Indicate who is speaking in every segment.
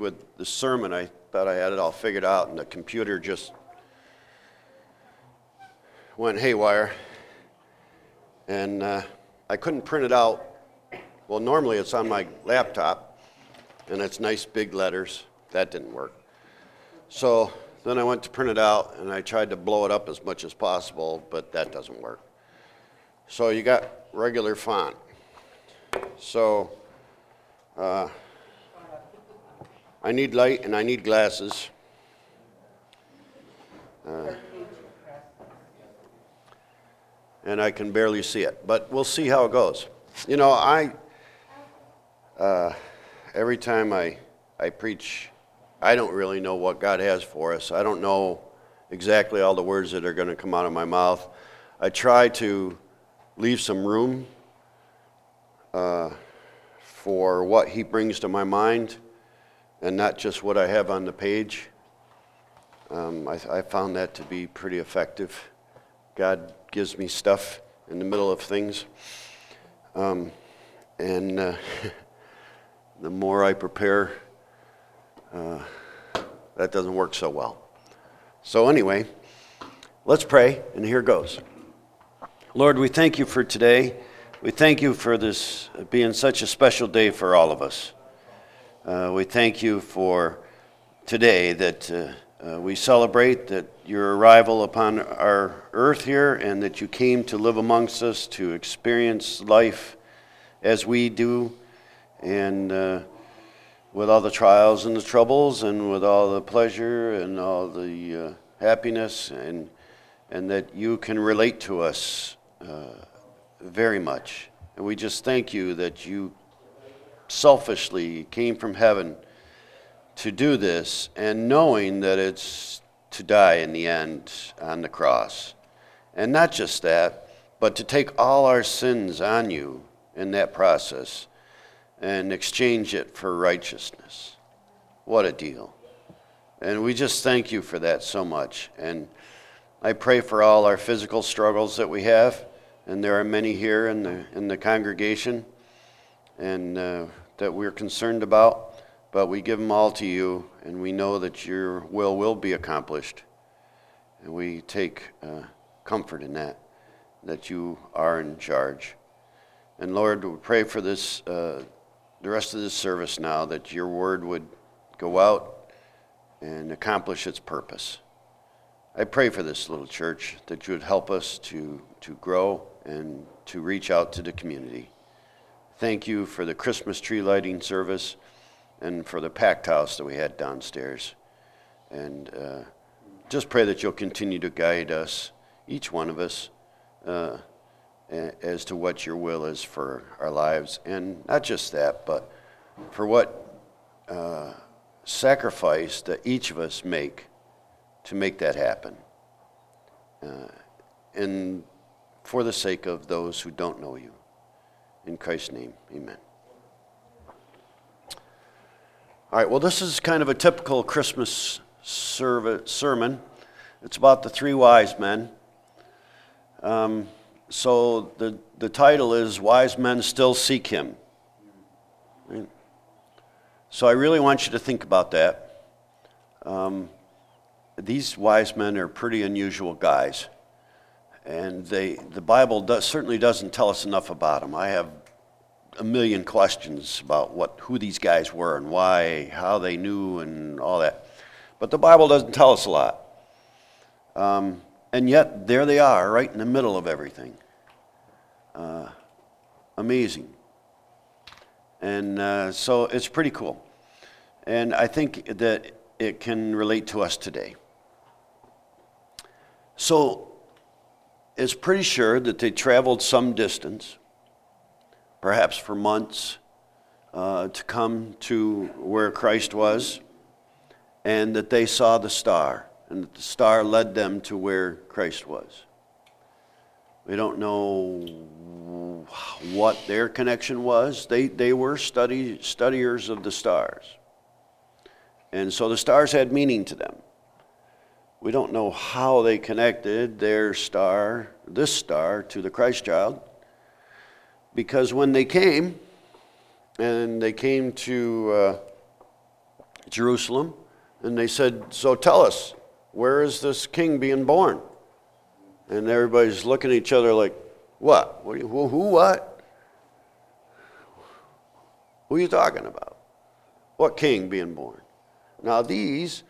Speaker 1: with the sermon. I thought I had it all figured out, and the computer just went haywire. And uh, I couldn't print it out. Well, normally it's on my laptop, and it's nice big letters. That didn't work. So then I went to print it out, and I tried to blow it up as much as possible, but that doesn't work. So you got regular font. So uh, I need light and I need glasses. Uh, and I can barely see it, but we'll see how it goes. You know, I, uh, every time I, I preach, I don't really know what God has for us. I don't know exactly all the words that are going to come out of my mouth. I try to leave some room uh, for what He brings to my mind and not just what I have on the page. Um, I, I found that to be pretty effective. God gives me stuff in the middle of things. Um, and uh, the more I prepare, uh, that doesn't work so well. So, anyway, let's pray, and here goes. Lord, we thank you for today. We thank you for this being such a special day for all of us. Uh, we thank you for today that uh, uh, we celebrate that your arrival upon our earth here and that you came to live amongst us to experience life as we do and uh, with all the trials and the troubles and with all the pleasure and all the uh, happiness and and that you can relate to us uh, very much. And we just thank you that you selfishly came from heaven to do this and knowing that it's to die in the end on the cross. And not just that, but to take all our sins on you in that process and exchange it for righteousness. What a deal. And we just thank you for that so much. And I pray for all our physical struggles that we have and there are many here in the, in the congregation and uh, that we're concerned about, but we give them all to you, and we know that your will will be accomplished. And we take uh, comfort in that, that you are in charge. And Lord, we pray for this, uh, the rest of this service now, that your word would go out and accomplish its purpose. I pray for this little church that you would help us to, to grow and to reach out to the community. Thank you for the Christmas tree lighting service and for the packed house that we had downstairs. And uh, just pray that you'll continue to guide us, each one of us, uh, as to what your will is for our lives. And not just that, but for what uh, sacrifice that each of us make to make that happen. Uh, and for the sake of those who don't know you. In Christ's name, amen. All right, well, this is kind of a typical Christmas sermon. It's about the three wise men. Um, so the, the title is Wise Men Still Seek Him. Right? So I really want you to think about that. Um, these wise men are pretty unusual guys and they, the Bible does, certainly doesn't tell us enough about them. I have a million questions about what, who these guys were and why, how they knew, and all that. But the Bible doesn't tell us a lot. Um, and yet, there they are, right in the middle of everything. Uh, amazing. And uh, so it's pretty cool. And I think that it can relate to us today. So, it's pretty sure that they traveled some distance, perhaps for months, uh, to come to where Christ was, and that they saw the star, and that the star led them to where Christ was. We don't know what their connection was. They, they were study, studiers of the stars. And so the stars had meaning to them. We don't know how they connected their star, this star, to the Christ child, because when they came, and they came to uh, Jerusalem, and they said, So tell us, where is this king being born? And everybody's looking at each other like, What? what you, who, who, what? Who are you talking about? What king being born? Now, these,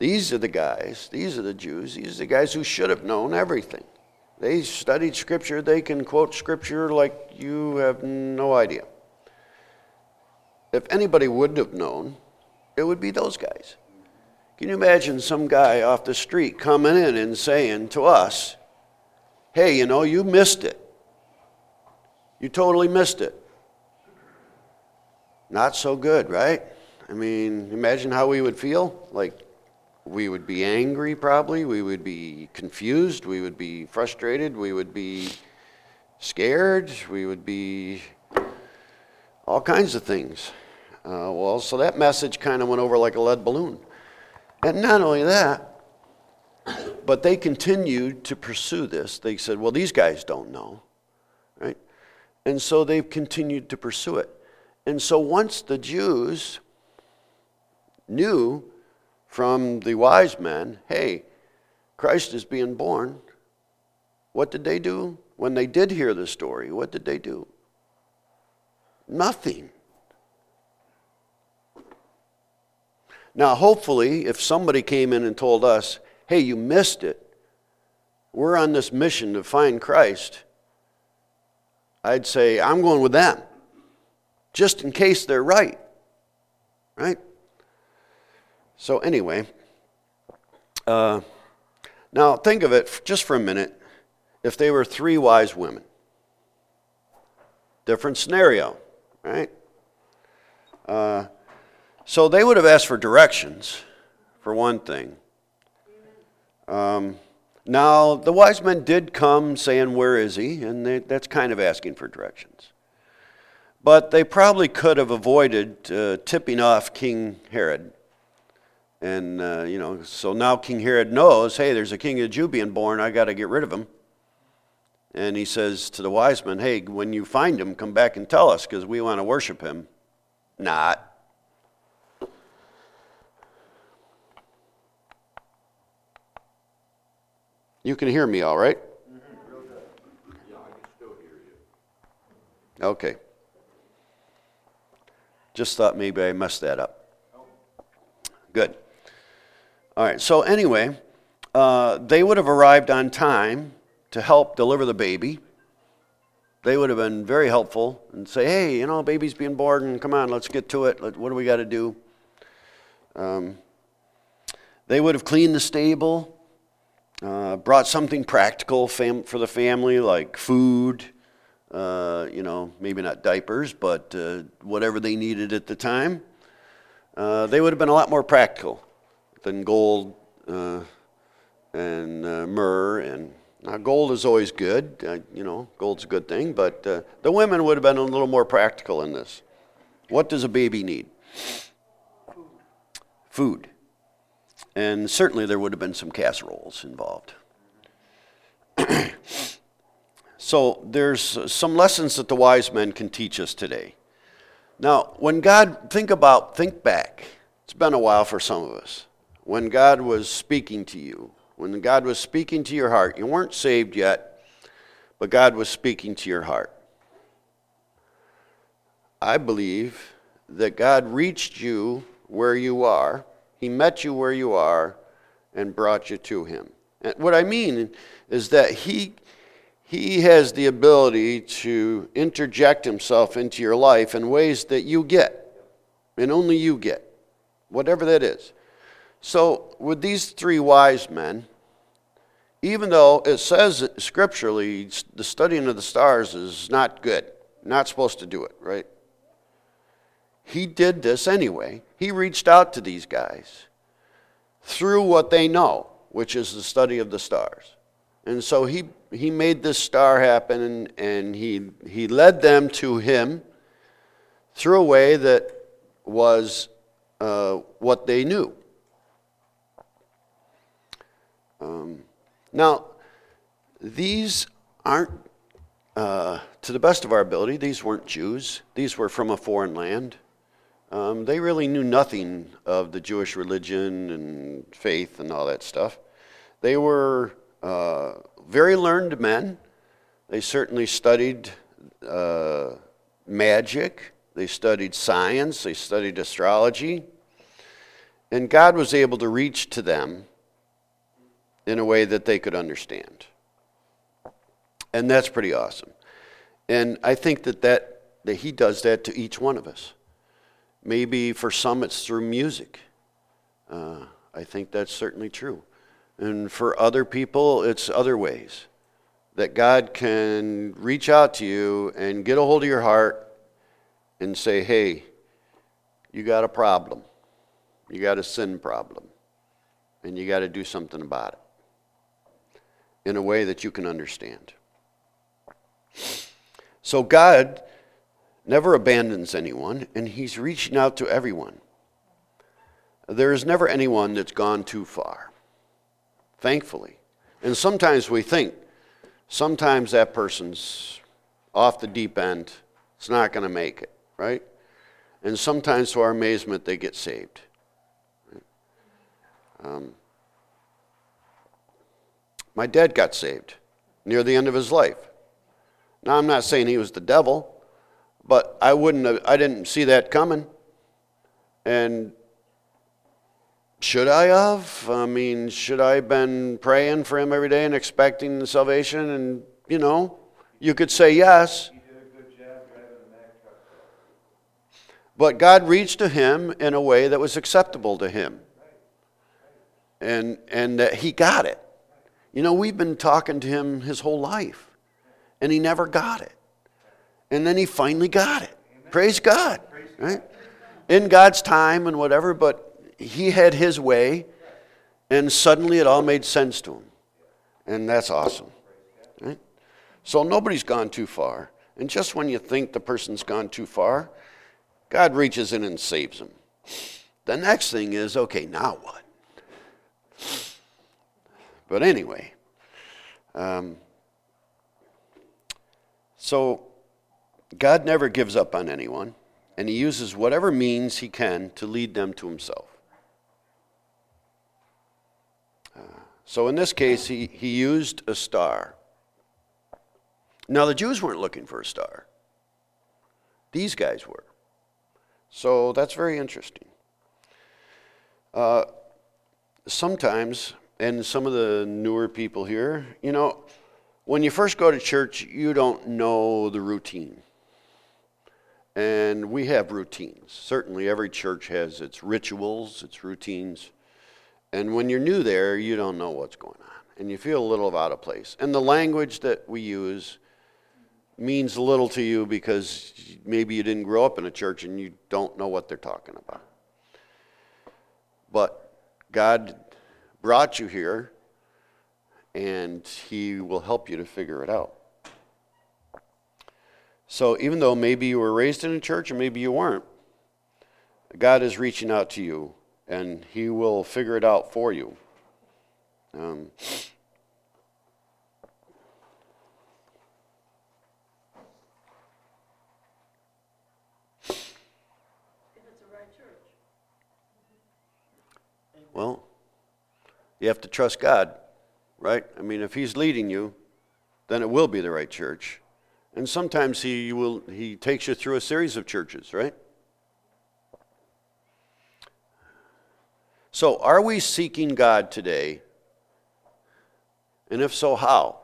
Speaker 1: these are the guys, these are the Jews, these are the guys who should have known everything. They studied Scripture, they can quote Scripture like you have no idea. If anybody would have known, it would be those guys. Can you imagine some guy off the street coming in and saying to us, hey, you know, you missed it. You totally missed it. Not so good, right? I mean, imagine how we would feel. Like, we would be angry, probably. We would be confused. We would be frustrated. We would be scared. We would be all kinds of things. Uh, well, so that message kind of went over like a lead balloon. And not only that, but they continued to pursue this. They said, well, these guys don't know, right? And so they've continued to pursue it. And so once the Jews knew from the wise men, hey, Christ is being born, what did they do? When they did hear the story, what did they do? Nothing. Now, hopefully, if somebody came in and told us, hey, you missed it, we're on this mission to find Christ, I'd say, I'm going with them, just in case they're right. Right? So, anyway, uh, now think of it just for a minute if they were three wise women. Different scenario, right? Uh, so they would have asked for directions, for one thing. Um, now, the wise men did come saying, Where is he? And they, that's kind of asking for directions. But they probably could have avoided uh, tipping off King Herod. And, uh, you know, so now King Herod knows, hey, there's a king of being born, I got to get rid of him. And he says to the wise men, hey, when you find him, come back and tell us because we want to worship him. Not. You can hear me all right? Okay. Just thought maybe I messed that up. Good. All right, so anyway, uh, they would have arrived on time to help deliver the baby. They would have been very helpful and say, hey, you know, baby's being born, and come on, let's get to it. What do we got to do? Um, they would have cleaned the stable uh, brought something practical fam- for the family, like food, uh, you know, maybe not diapers, but uh, whatever they needed at the time. Uh, they would have been a lot more practical than gold uh, and uh, myrrh. And now gold is always good, you know, gold's a good thing, but the women would have been a little more practical in this. What does a baby need? Food. And certainly there would have been some casseroles involved. so there's some lessons that the wise men can teach us today. Now, when God, think about, think back. It's been a while for some of us. When God was speaking to you, when God was speaking to your heart, you weren't saved yet, but God was speaking to your heart. I believe that God reached you where you are he met you where you are and brought you to Him. And what I mean is that He, he has the ability to interject Himself into your life in ways that you get, and only you get, whatever that is. So, with these three wise men, even though it says scripturally the studying of the stars is not good, not supposed to do it, right? He did this anyway. He reached out to these guys through what they know, which is the study of the stars. And so he, he made this star happen and, and he, he led them to him through a way that was uh, what they knew. Um, now, these aren't, uh, to the best of our ability, these weren't Jews. These were from a foreign land. um, they really knew nothing of the Jewish religion and faith and all that stuff. They were uh, very learned men. They certainly studied uh, magic, they studied science, they studied astrology. And God was able to reach to them in a way that they could understand. And that's pretty awesome. And I think that, that, that He does that to each one of us. Maybe for some it's through music. Uh, I think that's certainly true. And for other people, it's other ways that God can reach out to you and get a hold of your heart and say, hey, you got a problem. You got a sin problem. And you got to do something about it in a way that you can understand. So God never abandons anyone, and He's reaching out to everyone. There is never anyone that's gone too far, thankfully. And sometimes we think, sometimes that person's off the deep end, it's not going to make it, right? And sometimes, to our amazement, they get saved. Um, my dad got saved near the end of his life. Now, I'm not saying he was the devil, but I wouldn't have, I didn't see that coming. And should I have? I mean, should I have been praying for him every day and expecting the salvation? And, you know, you could say yes. But God reached to him in a way that was acceptable to him. And, and that he got it. You know, we've been talking to him his whole life and he never got it. And then he finally got it. Amen. Praise God. Right? In God's time and whatever, but he had his way, and suddenly it all made sense to him. And that's awesome. Right? So nobody's gone too far. And just when you think the person's gone too far, God reaches in and saves them. The next thing is okay, now what? But anyway, um, so, God never gives up on anyone, and He uses whatever means He can to lead them to Himself. Uh, so, in this case, he, he used a star. Now, the Jews weren't looking for a star, these guys were. So, that's very interesting. Uh, sometimes, and some of the newer people here, you know, when you first go to church, you don't know the routine. And we have routines. Certainly, every church has its rituals, its routines. And when you're new there, you don't know what's going on. And you feel a little out of place. And the language that we use means little to you because maybe you didn't grow up in a church and you don't know what they're talking about. But God brought you here and He will help you to figure it out. So even though maybe you were raised in a church or maybe you weren't, God is reaching out to you and He will figure it out for you. Um, Well, you have to trust God right? I mean, if he's leading you, then it will be the right church. And sometimes he will he takes you through a series of churches, right? So, are we seeking God today? And if so, how?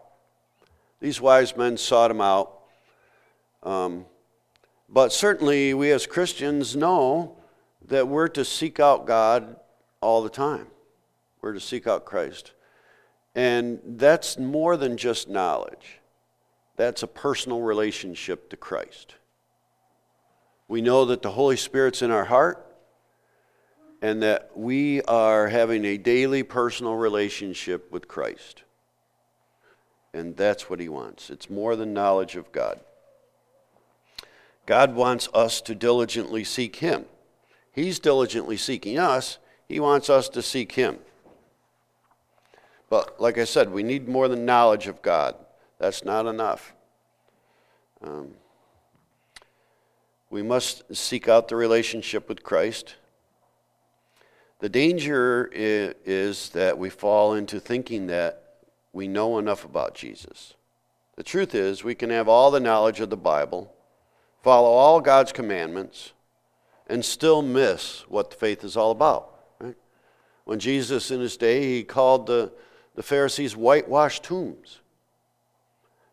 Speaker 1: These wise men sought him out. Um, but certainly, we as Christians know that we're to seek out God all the time. We're to seek out Christ. And that's more than just knowledge, that's a personal relationship to Christ. We know that the Holy Spirit's in our heart and that we are having a daily personal relationship with Christ. And that's what he wants. It's more than knowledge of God. God wants us to diligently seek him. He's diligently seeking us, he wants us to seek him. But like I said, we need more than knowledge of God. That's not enough. Um, We must seek out the relationship with Christ. The danger is that we fall into thinking that we know enough about Jesus. The truth is, we can have all the knowledge of the Bible, follow all God's commandments, and still miss what the faith is all about. Right? When Jesus in his day, he called the, the Pharisees whitewashed tombs.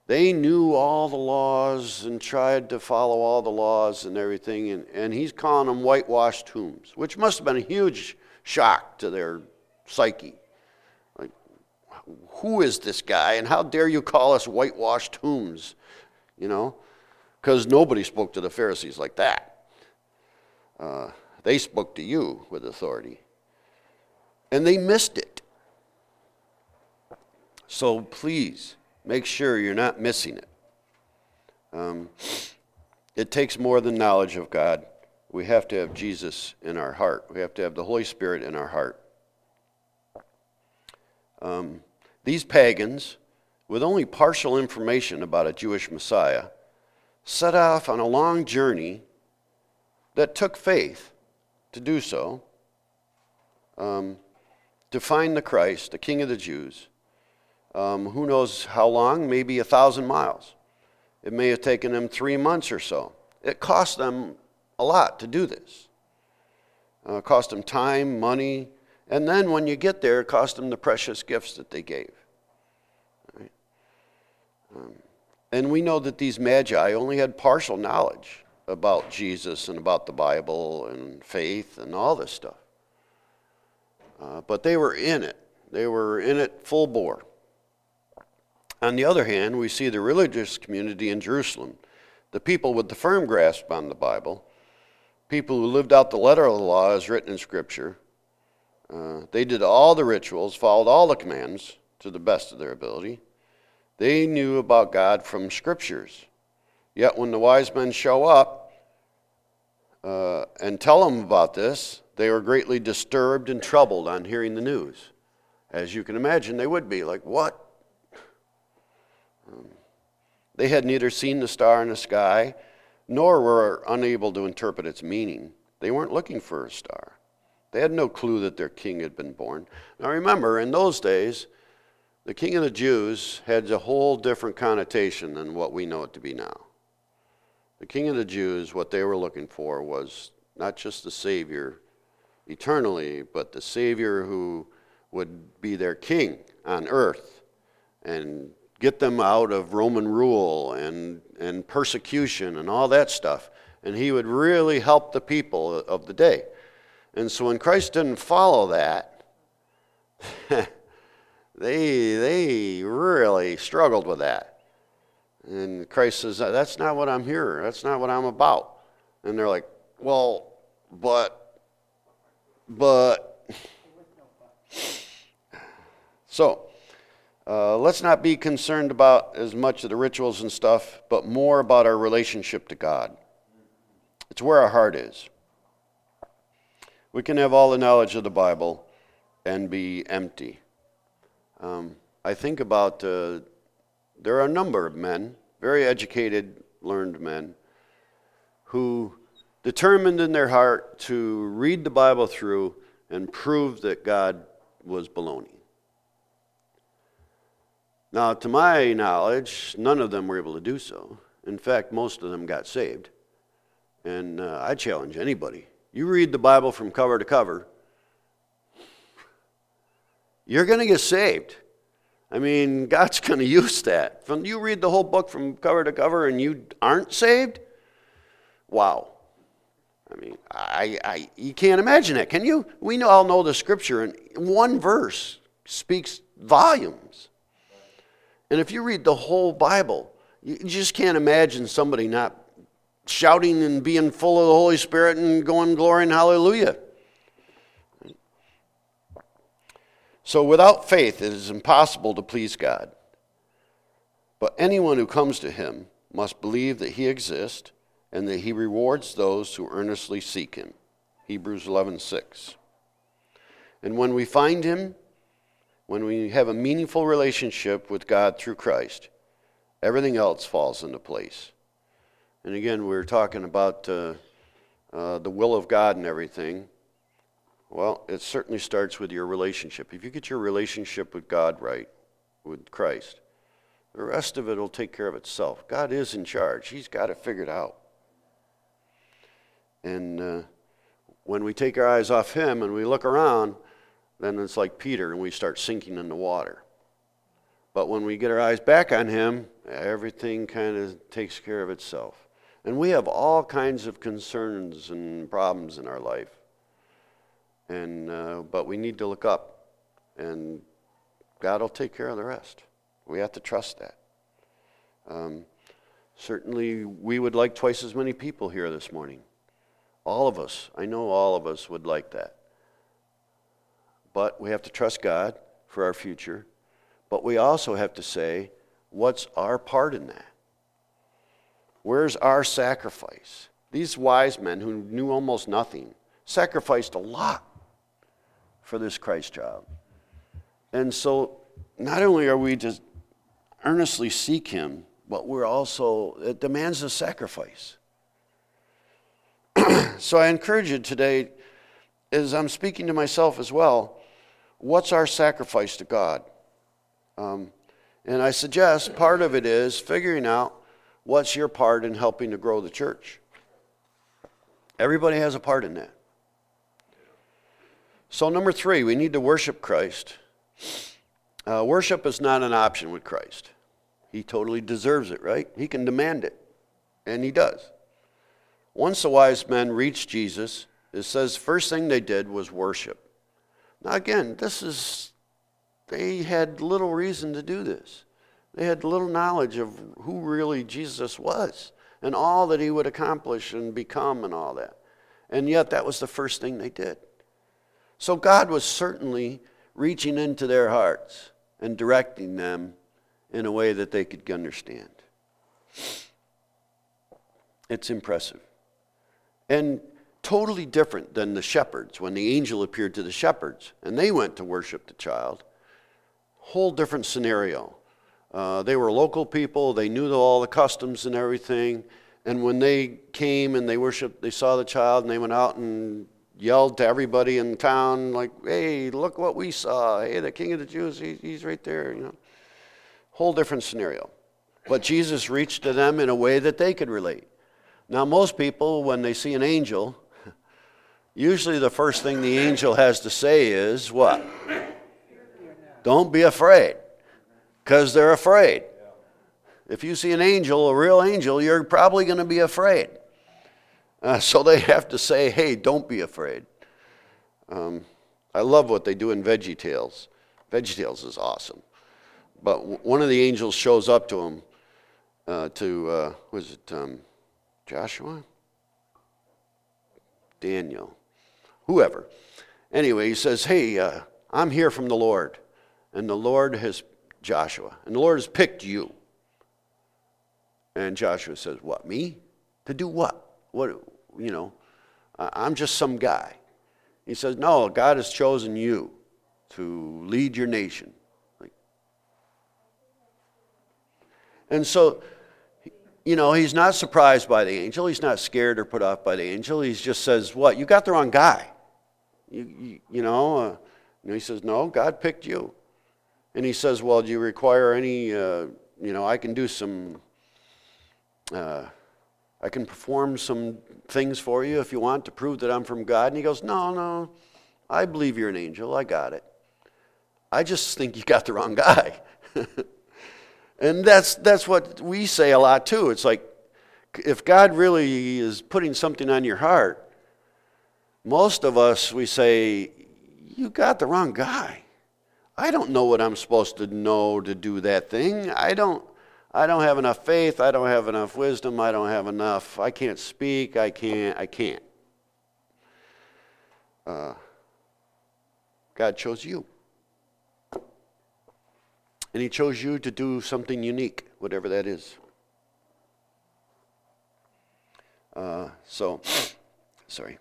Speaker 1: They knew all the laws and tried to follow all the laws and everything, and, and he's calling them whitewashed tombs, which must have been a huge shock to their psyche. Like, who is this guy, and how dare you call us whitewashed tombs? You know, because nobody spoke to the Pharisees like that. Uh, they spoke to you with authority. And they missed it. So please make sure you're not missing it. Um, it takes more than knowledge of God. We have to have Jesus in our heart, we have to have the Holy Spirit in our heart. Um, these pagans, with only partial information about a Jewish Messiah, set off on a long journey that took faith to do so, um, to find the Christ, the King of the Jews. Um, who knows how long? Maybe a thousand miles. It may have taken them three months or so. It cost them a lot to do this. Uh, it cost them time, money, and then when you get there, it cost them the precious gifts that they gave. Right? Um, and we know that these magi only had partial knowledge about Jesus and about the Bible and faith and all this stuff. Uh, but they were in it, they were in it full bore. On the other hand, we see the religious community in Jerusalem, the people with the firm grasp on the Bible, people who lived out the letter of the law as written in Scripture. Uh, they did all the rituals, followed all the commands to the best of their ability. They knew about God from Scriptures. Yet when the wise men show up uh, and tell them about this, they were greatly disturbed and troubled on hearing the news. As you can imagine, they would be like, What? They had neither seen the star in the sky nor were unable to interpret its meaning. They weren't looking for a star. They had no clue that their king had been born. Now remember, in those days, the king of the Jews had a whole different connotation than what we know it to be now. The king of the Jews, what they were looking for was not just the Savior eternally, but the Savior who would be their king on earth and get them out of Roman rule and, and persecution and all that stuff. And he would really help the people of the day. And so when Christ didn't follow that, they, they really struggled with that. And Christ says, That's not what I'm here. That's not what I'm about. And they're like, Well, but, but. So, uh, let's not be concerned about as much of the rituals and stuff, but more about our relationship to God. It's where our heart is. We can have all the knowledge of the Bible and be empty. Um, I think about. Uh, there are a number of men, very educated, learned men, who determined in their heart to read the Bible through and prove that God was baloney. Now, to my knowledge, none of them were able to do so. In fact, most of them got saved. And uh, I challenge anybody. You read the Bible from cover to cover, you're going to get saved. I mean, God's going to use that. From you read the whole book from cover to cover and you aren't saved? Wow. I mean, I, I, you can't imagine that, can you? We all know the scripture, and one verse speaks volumes. And if you read the whole Bible, you just can't imagine somebody not shouting and being full of the Holy Spirit and going glory and hallelujah. So without faith, it is impossible to please God. But anyone who comes to him must believe that he exists and that he rewards those who earnestly seek him. Hebrews 11:6. And when we find him, when we have a meaningful relationship with God through Christ, everything else falls into place. And again, we were talking about uh, uh, the will of God and everything. Well, it certainly starts with your relationship. If you get your relationship with God right, with Christ, the rest of it will take care of itself. God is in charge, He's got it figured out. And uh, when we take our eyes off Him and we look around, then it's like Peter and we start sinking in the water. But when we get our eyes back on Him, everything kind of takes care of itself. And we have all kinds of concerns and problems in our life. And, uh, but we need to look up, and God will take care of the rest. We have to trust that. Um, certainly, we would like twice as many people here this morning. All of us, I know all of us would like that. But we have to trust God for our future. But we also have to say, what's our part in that? Where's our sacrifice? These wise men who knew almost nothing sacrificed a lot for this Christ child. And so, not only are we to earnestly seek him, but we're also, it demands a sacrifice. so I encourage you today, as I'm speaking to myself as well, what's our sacrifice to God? Um, and I suggest part of it is figuring out what's your part in helping to grow the church. Everybody has a part in that. So, number three, we need to worship Christ. Uh, worship is not an option with Christ. He totally deserves it, right? He can demand it, and he does. Once the wise men reached Jesus, it says first thing they did was worship. Now again, this is they had little reason to do this. They had little knowledge of who really Jesus was and all that he would accomplish and become and all that. And yet that was the first thing they did. So God was certainly reaching into their hearts and directing them in a way that they could understand. It's impressive. And totally different than the shepherds when the angel appeared to the shepherds and they went to worship the child. Whole different scenario. Uh, they were local people, they knew all the customs and everything. And when they came and they worshiped, they saw the child and they went out and yelled to everybody in town, like, hey, look what we saw. Hey, the king of the Jews, he, he's right there, you know. Whole different scenario. But Jesus reached to them in a way that they could relate. Now, most people, when they see an angel, usually the first thing the angel has to say is what? Don't be afraid, because they're afraid. If you see an angel, a real angel, you're probably going to be afraid. Uh, so they have to say, hey, don't be afraid. Um, I love what they do in Veggie Tales. Veggie Tales is awesome. But w- one of the angels shows up to him, uh, to, uh, was it um, Joshua? Daniel? Whoever. Anyway, he says, hey, uh, I'm here from the Lord. And the Lord has, Joshua, and the Lord has picked you. And Joshua says, what, me? To do what? What, you know, I'm just some guy. He says, No, God has chosen you to lead your nation. And so, you know, he's not surprised by the angel. He's not scared or put off by the angel. He just says, What? You got the wrong guy. You, you, you know, uh, and he says, No, God picked you. And he says, Well, do you require any, uh, you know, I can do some. Uh, I can perform some things for you if you want to prove that I'm from God. And he goes, No, no, I believe you're an angel. I got it. I just think you got the wrong guy. and that's, that's what we say a lot too. It's like, if God really is putting something on your heart, most of us, we say, You got the wrong guy. I don't know what I'm supposed to know to do that thing. I don't. I don't have enough faith. I don't have enough wisdom. I don't have enough. I can't speak. I can't. I can't. Uh, God chose you. And He chose you to do something unique, whatever that is. Uh, so, sorry.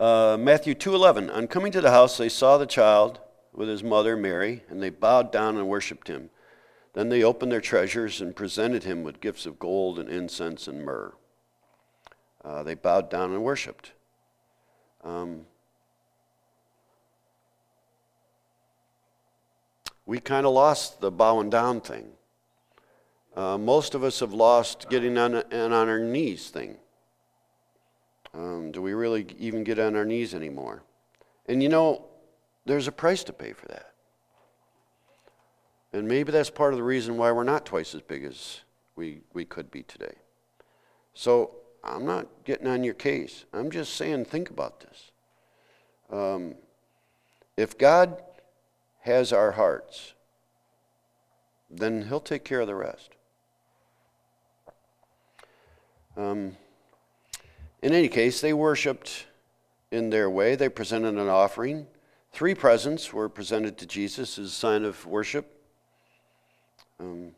Speaker 1: Uh, Matthew 2:11. On coming to the house, they saw the child with his mother Mary, and they bowed down and worshipped him. Then they opened their treasures and presented him with gifts of gold and incense and myrrh. Uh, they bowed down and worshiped. Um, we kind of lost the bowing down thing. Uh, most of us have lost getting on, on our knees thing. Um, do we really even get on our knees anymore? And you know, there's a price to pay for that. And maybe that's part of the reason why we're not twice as big as we, we could be today. So I'm not getting on your case. I'm just saying, think about this. Um, if God has our hearts, then He'll take care of the rest. Um, in any case, they worshiped in their way. They presented an offering. Three presents were presented to Jesus as a sign of worship. Um,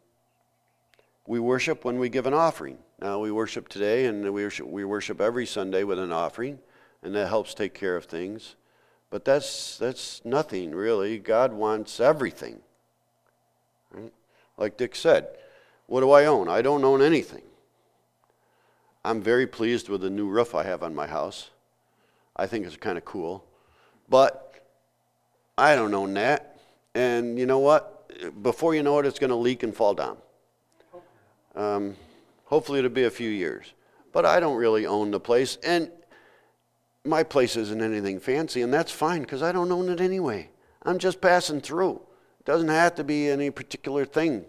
Speaker 1: we worship when we give an offering. Now, we worship today and we worship, we worship every Sunday with an offering, and that helps take care of things. But that's, that's nothing, really. God wants everything. Right? Like Dick said, what do I own? I don't own anything. I'm very pleased with the new roof I have on my house. I think it's kind of cool. But I don't own that. And you know what? Before you know it, it's going to leak and fall down. Um, hopefully, it'll be a few years. But I don't really own the place. And my place isn't anything fancy, and that's fine because I don't own it anyway. I'm just passing through. It doesn't have to be any particular thing.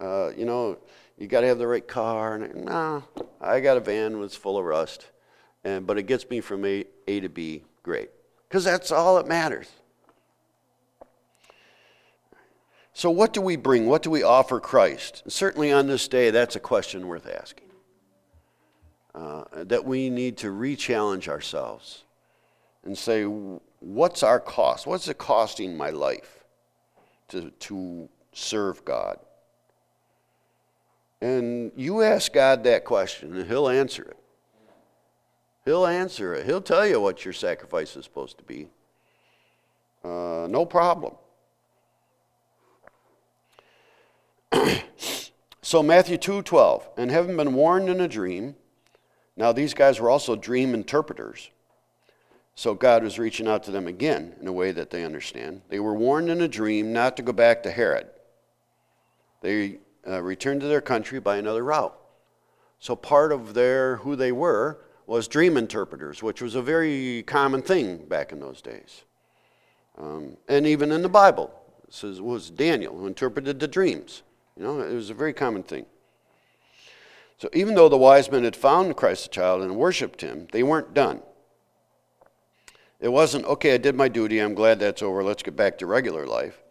Speaker 1: Uh, you know, you got to have the right car. And no, I got a van that's full of rust, and but it gets me from A, a to B. Great, because that's all that matters. So, what do we bring? What do we offer Christ? Certainly on this day, that's a question worth asking. Uh, that we need to re challenge ourselves and say, what's our cost? What's it costing my life to, to serve God? And you ask God that question, and He'll answer it. He'll answer it. He'll tell you what your sacrifice is supposed to be. Uh, no problem. so Matthew 2:12, and having been warned in a dream, now these guys were also dream interpreters. So God was reaching out to them again in a way that they understand. They were warned in a dream not to go back to Herod. They uh, returned to their country by another route. So part of their who they were was dream interpreters, which was a very common thing back in those days. Um, and even in the Bible, this was Daniel who interpreted the dreams. You know, it was a very common thing. So even though the wise men had found Christ the child and worshipped him, they weren't done. It wasn't, okay, I did my duty, I'm glad that's over, let's get back to regular life.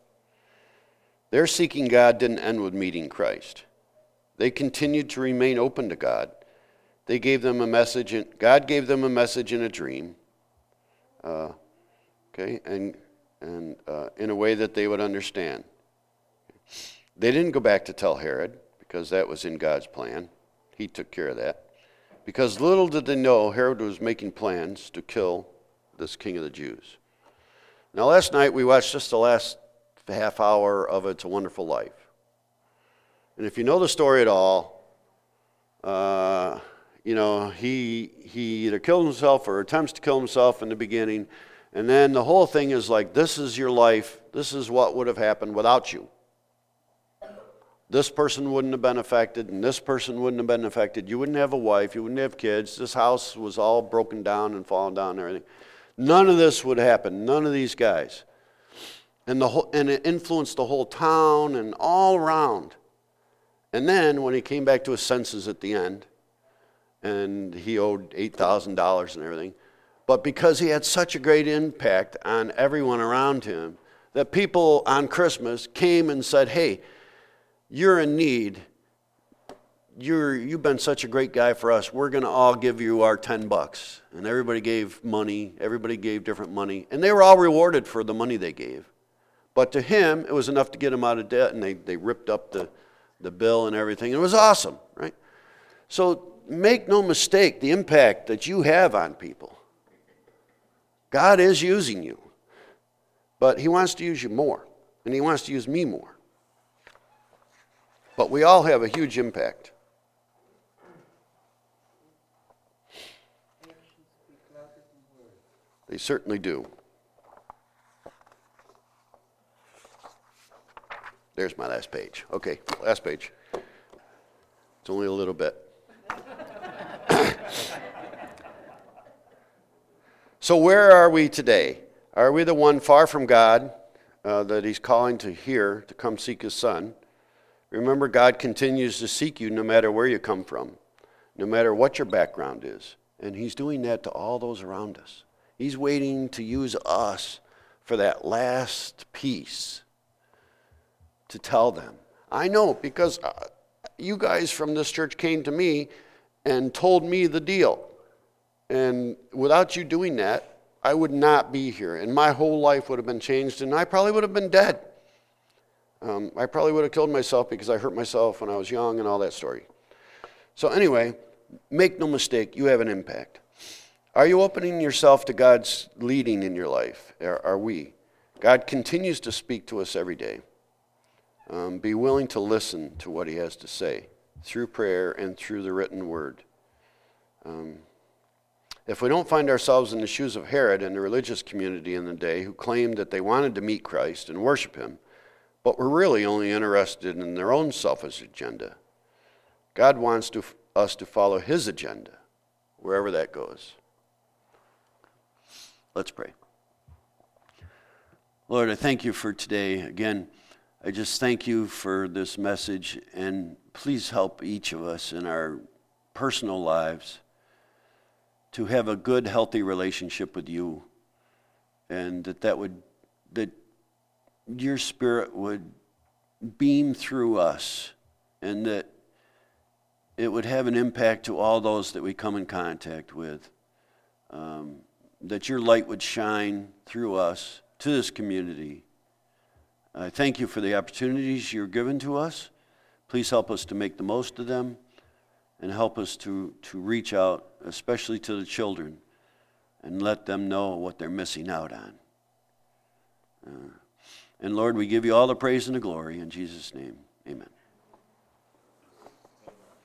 Speaker 1: Their seeking God didn't end with meeting Christ. They continued to remain open to God. They gave them a message, in, God gave them a message in a dream, uh, okay, and, and uh, in a way that they would understand. They didn't go back to tell Herod because that was in God's plan. He took care of that. Because little did they know Herod was making plans to kill this king of the Jews. Now, last night we watched just the last half hour of It's a Wonderful Life. And if you know the story at all, uh, you know, he, he either killed himself or attempts to kill himself in the beginning. And then the whole thing is like, this is your life. This is what would have happened without you. This person wouldn't have been affected, and this person wouldn't have been affected. You wouldn't have a wife. You wouldn't have kids. This house was all broken down and fallen down and everything. None of this would happen. None of these guys and, the whole, and it influenced the whole town and all around. And then when he came back to his senses at the end, and he owed $8,000 and everything, but because he had such a great impact on everyone around him, that people on Christmas came and said, Hey, you're in need. You're, you've been such a great guy for us. We're going to all give you our 10 bucks. And everybody gave money. Everybody gave different money. And they were all rewarded for the money they gave. But to him, it was enough to get him out of debt, and they, they ripped up the, the bill and everything. It was awesome, right? So make no mistake the impact that you have on people. God is using you, but He wants to use you more, and He wants to use me more. But we all have a huge impact. They certainly do. There's my last page. Okay, last page. It's only a little bit. so, where are we today? Are we the one far from God uh, that He's calling to hear to come seek His Son? Remember, God continues to seek you no matter where you come from, no matter what your background is. And He's doing that to all those around us. He's waiting to use us for that last piece to tell them. I know because uh, you guys from this church came to me and told me the deal. And without you doing that, I would not be here. And my whole life would have been changed, and I probably would have been dead. Um, I probably would have killed myself because I hurt myself when I was young and all that story. So, anyway, make no mistake, you have an impact. Are you opening yourself to God's leading in your life? Are, are we? God continues to speak to us every day. Um, be willing to listen to what He has to say through prayer and through the written word. Um, if we don't find ourselves in the shoes of Herod and the religious community in the day who claimed that they wanted to meet Christ and worship Him, but were really only interested in their own selfish agenda, God wants to, us to follow His agenda, wherever that goes. Let's pray. Lord, I thank you for today. Again, I just thank you for this message, and please help each of us in our personal lives to have a good, healthy relationship with you, and that that would that your spirit would beam through us, and that it would have an impact to all those that we come in contact with. Um, that your light would shine through us to this community I thank you for the opportunities you're given to us. Please help us to make the most of them and help us to, to reach out, especially to the children, and let them know what they're missing out on. Uh, and Lord, we give you all the praise and the glory in Jesus' name. Amen.